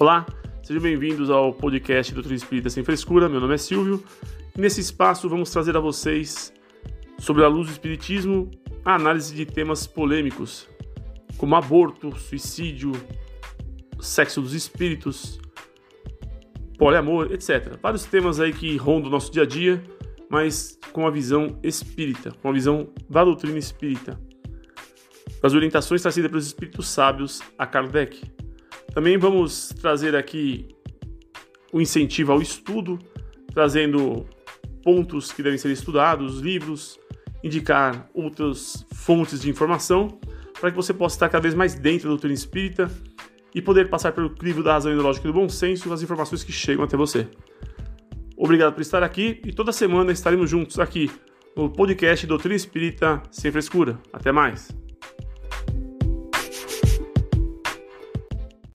Olá, sejam bem-vindos ao podcast Doutrina Espírita Sem Frescura. Meu nome é Silvio e nesse espaço vamos trazer a vocês, sobre a luz do Espiritismo, a análise de temas polêmicos, como aborto, suicídio, sexo dos espíritos, poliamor, etc. Vários temas aí que rondam o nosso dia a dia, mas com a visão espírita, com a visão da doutrina espírita. As orientações trazidas pelos espíritos sábios a Kardec. Também vamos trazer aqui o incentivo ao estudo, trazendo pontos que devem ser estudados, livros, indicar outras fontes de informação, para que você possa estar cada vez mais dentro da doutrina espírita e poder passar pelo crivo da razão ideológica e do bom senso as informações que chegam até você. Obrigado por estar aqui e toda semana estaremos juntos aqui no podcast Doutrina Espírita Sem Frescura. Até mais!